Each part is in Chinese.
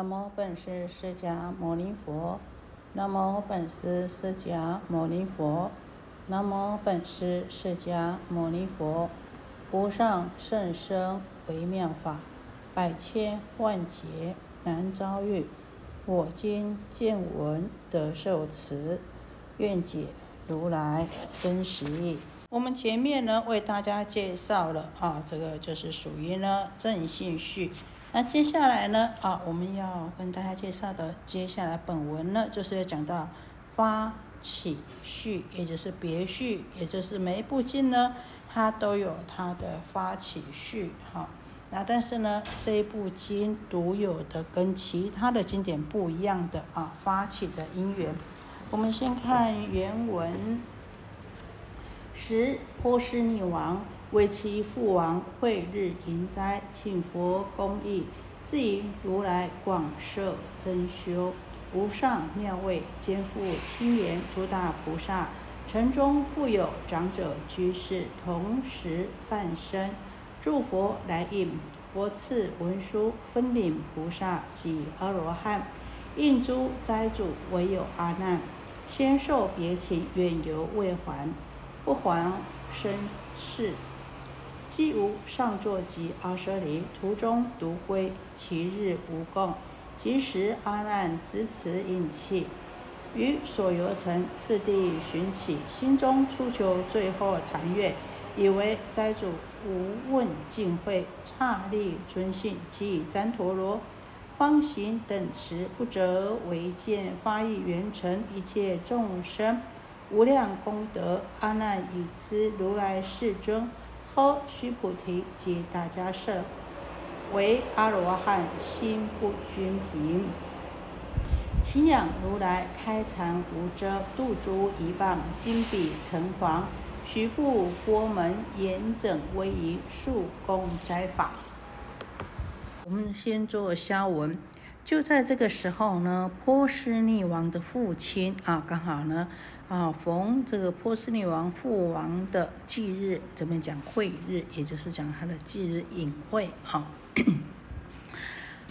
南无本师释迦牟尼佛。南无本师释迦牟尼佛。南无本师释迦牟尼佛。无上甚深微妙法，百千万劫难遭遇。我今见闻得受持，愿解如来真实义。我们前面呢为大家介绍了啊，这个就是属于呢正信序。那接下来呢？啊，我们要跟大家介绍的，接下来本文呢，就是要讲到发起序，也就是别序，也就是每一部经呢，它都有它的发起序，哈。那但是呢，这一部经独有的跟其他的经典不一样的啊，发起的因缘。我们先看原文：十波斯匿王。为其父王会日迎斋，请佛公益，自以如来广设真修，无上妙位，肩负清言诸大菩萨。城中复有长者居士，同时梵身，诸佛来应。佛赐文书，分领菩萨及阿罗汉，应诸斋主，唯有阿难，先受别请，远游未还，不还生事。既无上座及阿舍离，途中独归，其日无供。即时阿难执此引器，于所游城次第寻起，心中初求最后谈悦，以为斋主无问尽会，刹利尊信，即以旃陀罗方行等持，不择为见，发意圆成一切众生无量功德。阿难已知如来世尊。呵，须菩提及大迦舍，为阿罗汉，心不均平。请仰如来开禅无遮，度诸一棒，金笔成黄，徐布波门，严整威仪，速功斋法。我们先做消文。就在这个时候呢，波斯匿王的父亲啊，刚好呢，啊逢这个波斯匿王父王的忌日，怎么讲会日，也就是讲他的忌日隐会啊。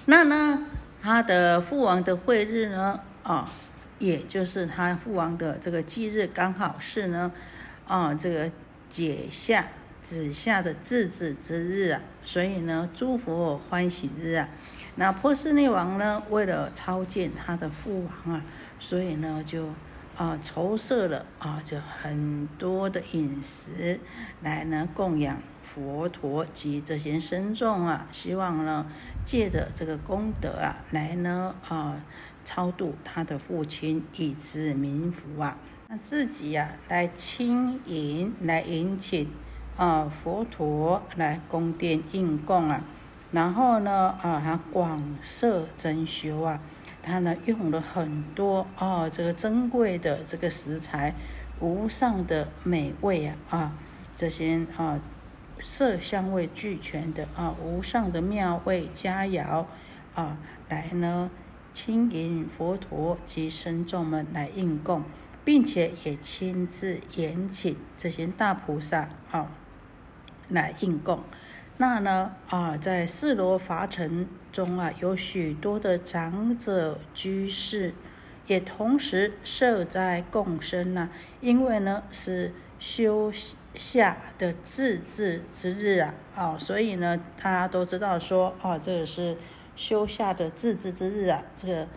那呢，他的父王的会日呢，啊，也就是他父王的这个忌日，刚好是呢，啊这个解下子下的自子之日啊，所以呢，诸佛欢喜日啊。那波斯匿王呢，为了超荐他的父王啊，所以呢就啊筹设了啊就很多的饮食来呢供养佛陀及这些僧众啊，希望呢借着这个功德啊来呢啊超度他的父亲，以至民福啊。那自己呀来亲迎来迎请啊佛陀来宫殿应供啊。然后呢，啊，还广设珍馐啊，他呢用了很多啊，这个珍贵的这个食材，无上的美味啊，啊，这些啊色香味俱全的啊，无上的妙味佳肴啊，来呢亲引佛陀及僧众们来应供，并且也亲自延请这些大菩萨啊来应供。那呢啊，在四罗伐城中啊，有许多的长者居士，也同时设在共生呐。因为呢是修下的自治之日啊，啊，所以呢大家都知道说啊，这个是修下的自治之日啊，这个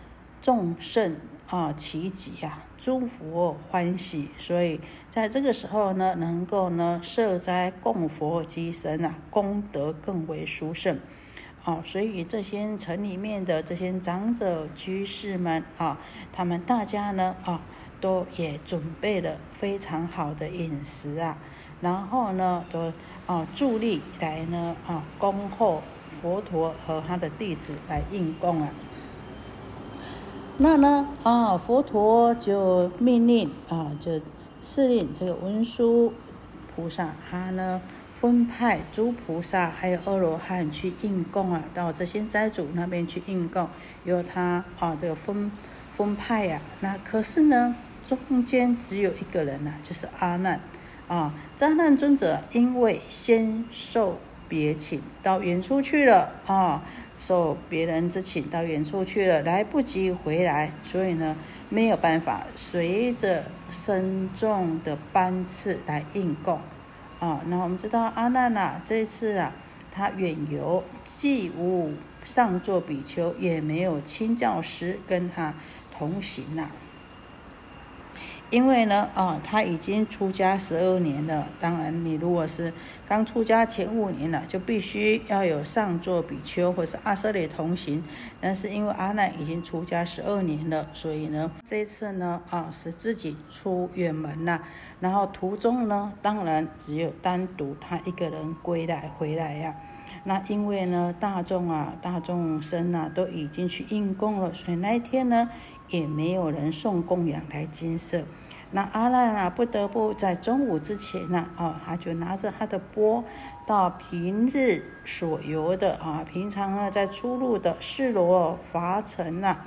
众圣啊齐集啊，诸佛欢喜，所以。在这个时候呢，能够呢设斋供佛积神啊，功德更为殊胜，哦，所以这些城里面的这些长者居士们啊，他们大家呢啊，都也准备了非常好的饮食啊，然后呢都啊助力来呢啊恭候佛陀和他的弟子来应供啊。那呢啊佛陀就命令啊就。赐令这个文殊菩萨，他呢分派诸菩萨还有阿罗汉去应供啊，到这些斋主那边去应供，由他啊这个分分派呀。那可是呢，中间只有一个人呐，就是阿难啊。阿难尊者因为先受别请到远处去了啊，受别人之请到远处去了，来不及回来，所以呢没有办法随着身众的班次来应供。啊，那我们知道阿难呐，这次啊，他远游，既无上座比丘，也没有亲教师跟他同行呐。因为呢，啊，他已经出家十二年了。当然，你如果是刚出家前五年了，就必须要有上座比丘或是阿舍利同行。但是因为阿难已经出家十二年了，所以呢，这次呢，啊，是自己出远门了。然后途中呢，当然只有单独他一个人归来回来呀。那因为呢，大众啊，大众生啊，都已经去应供了，所以那一天呢，也没有人送供养来金色。那阿难啊，不得不在中午之前呢，啊，他就拿着他的钵，到平日所游的啊，平常呢在出入的示罗伐城呐，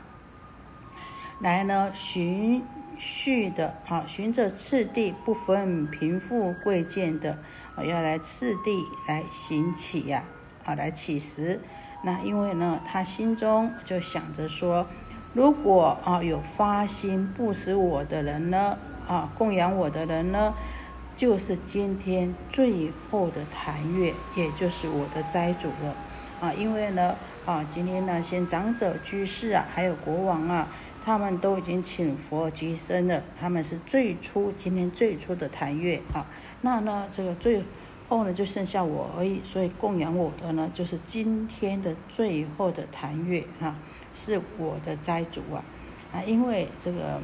来呢循序的啊，循着次第，不分贫富贵贱的，啊，要来次第来行乞呀，啊，来乞食。那因为呢，他心中就想着说，如果啊有发心布施我的人呢。啊，供养我的人呢，就是今天最后的坛月，也就是我的斋主了。啊，因为呢，啊，今天那些长者居士啊，还有国王啊，他们都已经请佛及身了，他们是最初今天最初的坛月啊。那呢，这个最后呢，就剩下我而已，所以供养我的呢，就是今天的最后的坛月啊，是我的斋主啊。啊，因为这个。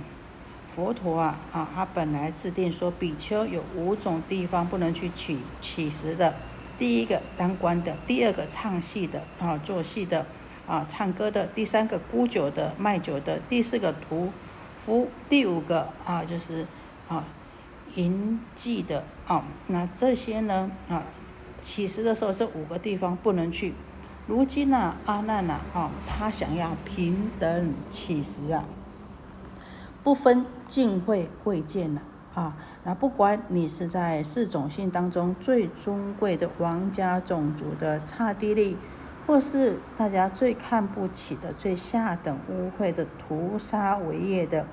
佛陀啊啊，他本来制定说，比丘有五种地方不能去取乞食的。第一个当官的，第二个唱戏的啊，做戏的啊，唱歌的；第三个沽酒的，卖酒的；第四个屠夫；第五个啊，就是啊淫妓的啊。那这些呢啊，乞食的时候，这五个地方不能去。如今呢，阿难呐啊，他想要平等乞食啊。不分敬会贵贱呐啊！那不管你是在四种姓当中最尊贵的王家种族的刹帝利，或是大家最看不起的最下等污秽的屠杀为业的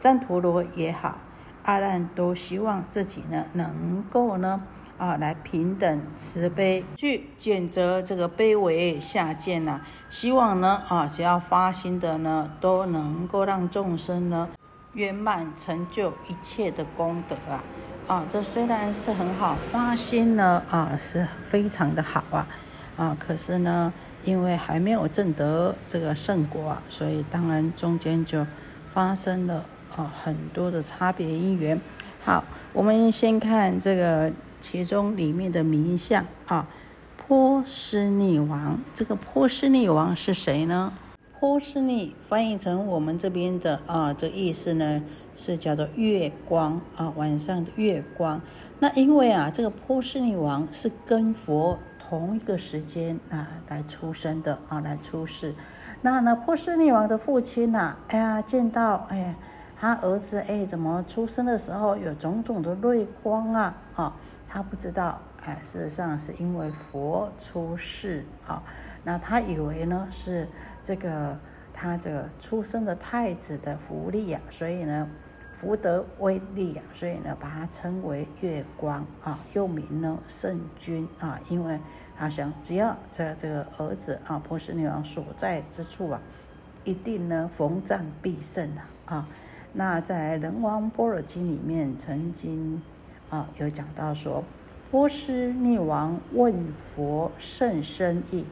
占陀罗也好，阿难都希望自己呢能够呢啊来平等慈悲，去谴责这个卑微下贱呐。希望呢啊只要发心的呢都能够让众生呢。圆满成就一切的功德啊！啊，这虽然是很好发心呢，啊，是非常的好啊，啊，可是呢，因为还没有证得这个圣果啊，所以当然中间就发生了啊很多的差别因缘。好，我们先看这个其中里面的名相啊，波斯匿王。这个波斯匿王是谁呢？波斯尼翻译成我们这边的啊，这意思呢是叫做月光啊，晚上的月光。那因为啊，这个波斯尼王是跟佛同一个时间啊来出生的啊，来出世。那呢，波斯尼王的父亲呐，哎呀，见到哎他儿子哎怎么出生的时候有种种的瑞光啊啊，他不知道哎，事实上是因为佛出世啊。那他以为呢是这个他这个出生的太子的福利呀，所以呢福德威力呀，所以呢把他称为月光啊，又名呢圣君啊，因为他想只要这这个儿子啊波斯女王所在之处啊，一定呢逢战必胜啊啊。那在《人王波若经》里面曾经啊有讲到说，波斯匿王问佛甚深意。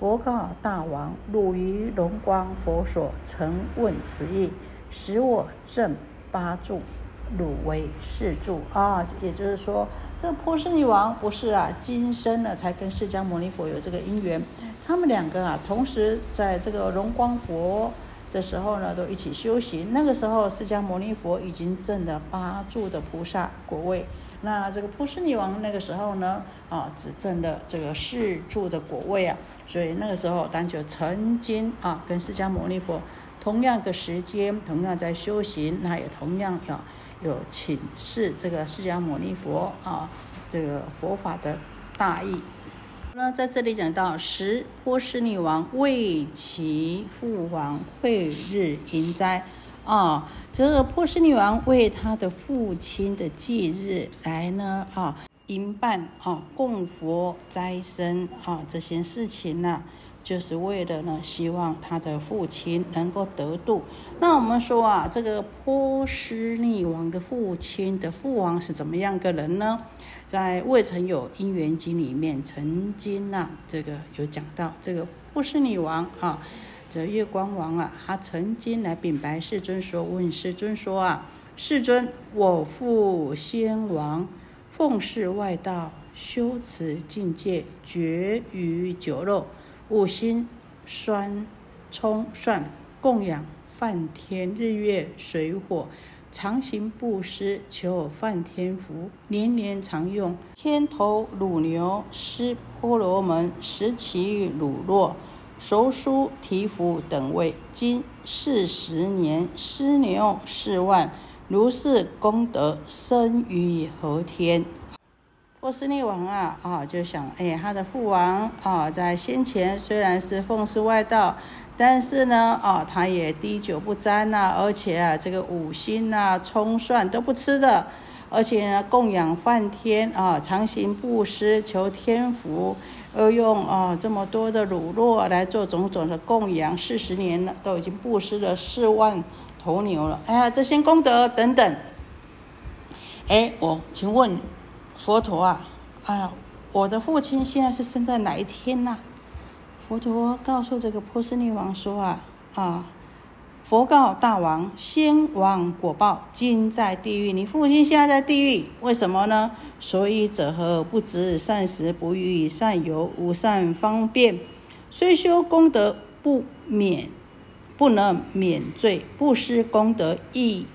佛告大王：“汝于龙光佛所，曾问此意，使我正八柱，汝为四柱啊！也就是说，这个波斯匿王不是啊，今生呢才跟释迦牟尼佛有这个因缘。他们两个啊，同时在这个龙光佛的时候呢，都一起修行。那个时候，释迦牟尼佛已经证了八柱的菩萨果位。”那这个波斯匿王那个时候呢，啊，只证了这个四柱的果位啊，所以那个时候，当就曾经啊，跟释迦牟尼佛同样的时间，同样在修行，那也同样要有请示这个释迦牟尼佛啊，这个佛法的大意。那在这里讲到，时波斯匿王为其父王会日迎灾啊，这个波斯女王为他的父亲的忌日来呢啊迎办啊供佛斋生啊这些事情呢。就是为了呢，希望他的父亲能够得度。那我们说啊，这个波斯女王的父亲的父王是怎么样个人呢？在《未曾有因缘经》里面曾经啊，这个有讲到这个波斯女王啊，则月光王啊，他曾经来禀白世尊说：“问世尊说啊，世尊，我父先王奉事外道，修持境界，绝于酒肉。”五心酸冲算供养梵天日月水火，常行布施求梵天福，年年常用千头乳牛施婆罗门，食其乳酪熟书提服等位，今四十年施牛四万，如是功德生于何天？波斯匿王啊啊，就想，哎，他的父王啊，在先前虽然是奉事外道，但是呢，啊，他也滴酒不沾呐，而且啊，这个五辛呐、葱蒜都不吃的，而且呢，供养梵天啊，常行布施求天福，又用啊这么多的乳酪来做种种的供养，四十年了，都已经布施了四万头牛了，哎呀，这些功德等等，哎，我请问。佛陀啊，哎呀，我的父亲现在是生在哪一天呐？佛陀告诉这个波斯匿王说啊，啊，佛告大王，先王果报今在地狱，你父亲现在在地狱，为什么呢？所以者何？不知善食，不与善游，无善方便，虽修功德不免，不能免罪，不失功德亦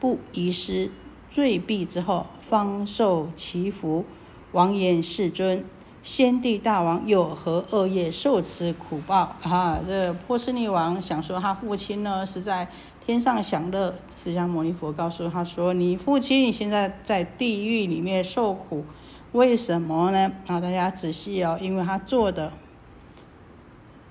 不遗失。罪毕之后，方受其福。王言世尊：先帝大王有何恶业，受此苦报？啊，这波斯匿王想说，他父亲呢是在天上享乐。释迦牟尼佛告诉他说：“你父亲现在在地狱里面受苦，为什么呢？啊，大家仔细哦，因为他做的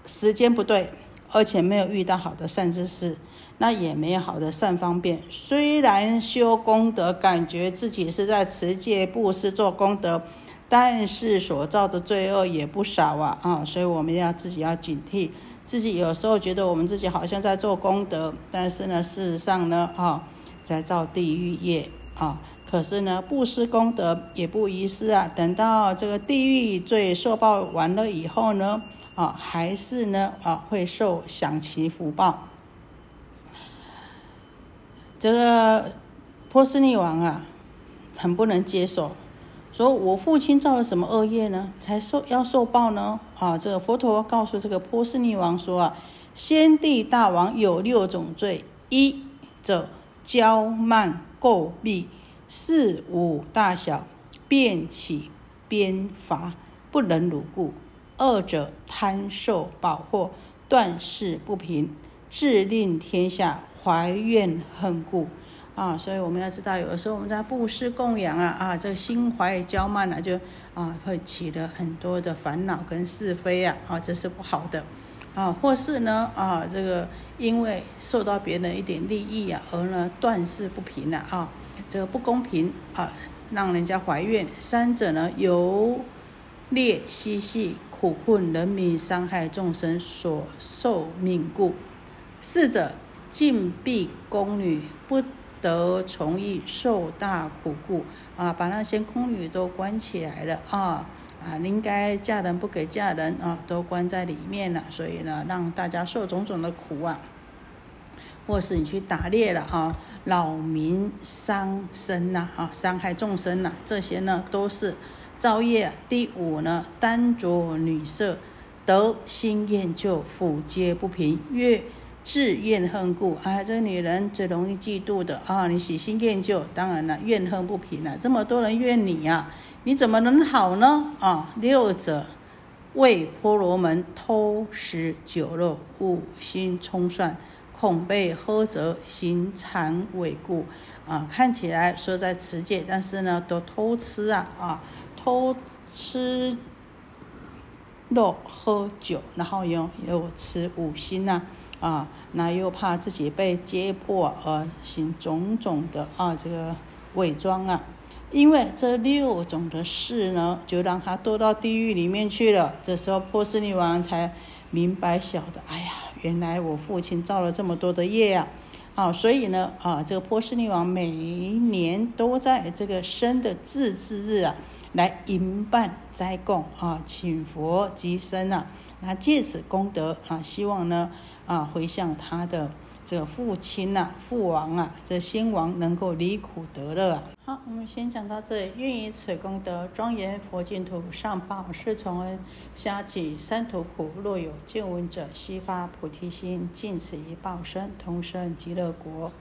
时间不对，而且没有遇到好的善知识。”那也没有好的善方便，虽然修功德，感觉自己是在持戒布施做功德，但是所造的罪恶也不少啊啊！所以我们要自己要警惕，自己有时候觉得我们自己好像在做功德，但是呢，事实上呢啊，在造地狱业啊。可是呢，布施功德也不遗失啊。等到这个地狱罪受报完了以后呢啊，还是呢啊会受享其福报。这个波斯匿王啊，很不能接受，说我父亲造了什么恶业呢，才受要受报呢？啊，这个佛陀告诉这个波斯匿王说啊，先帝大王有六种罪：一者骄慢垢弊，四五大小便起鞭罚，不能辱故；二者贪受宝货，断事不平，致令天下。怀怨恨故啊，所以我们要知道，有的时候我们在布施供养啊啊，这个心怀娇慢了，就啊会起了很多的烦恼跟是非啊啊，这是不好的啊，或是呢啊，这个因为受到别人一点利益啊，而呢断事不平了啊，这个不公平啊，让人家怀怨。三者呢由劣嬉戏，苦困人民，伤害众生所受命故。四者。禁闭宫女不得从意，受大苦故啊！把那些宫女都关起来了啊啊！应该嫁人不给嫁人啊，都关在里面了。所以呢，让大家受种种的苦啊，或是你去打猎了啊，扰民伤身呐啊，伤害众生呐，这些呢都是造业。第五呢，单着女色，得心厌旧，腹皆不平，越。自怨恨故啊，这个女人最容易嫉妒的啊！你喜新厌旧，当然了，怨恨不平了。这么多人怨你呀，你怎么能好呢？啊，六者为婆罗门偷食酒肉，五心冲算，恐被呵责，行残违故啊！看起来说在持戒，但是呢，都偷吃啊啊，偷吃肉喝酒，然后又又吃五辛呐，啊，啊那又怕自己被揭破而行种种的啊这个伪装啊，因为这六种的事呢，就让他堕到地狱里面去了。这时候波斯女王才明白晓得，哎呀，原来我父亲造了这么多的业呀，啊，所以呢，啊，这个波斯女王每年都在这个生的自治日啊。来迎办斋供啊，请佛及生啊，那借此功德啊，希望呢啊回向他的这父亲呐、父王啊，这先王能够离苦得乐啊。好，我们先讲到这里。愿以此功德庄严佛净土，上报四重恩，下济三途苦。若有见闻者，悉发菩提心，尽此一报身，同生极乐国。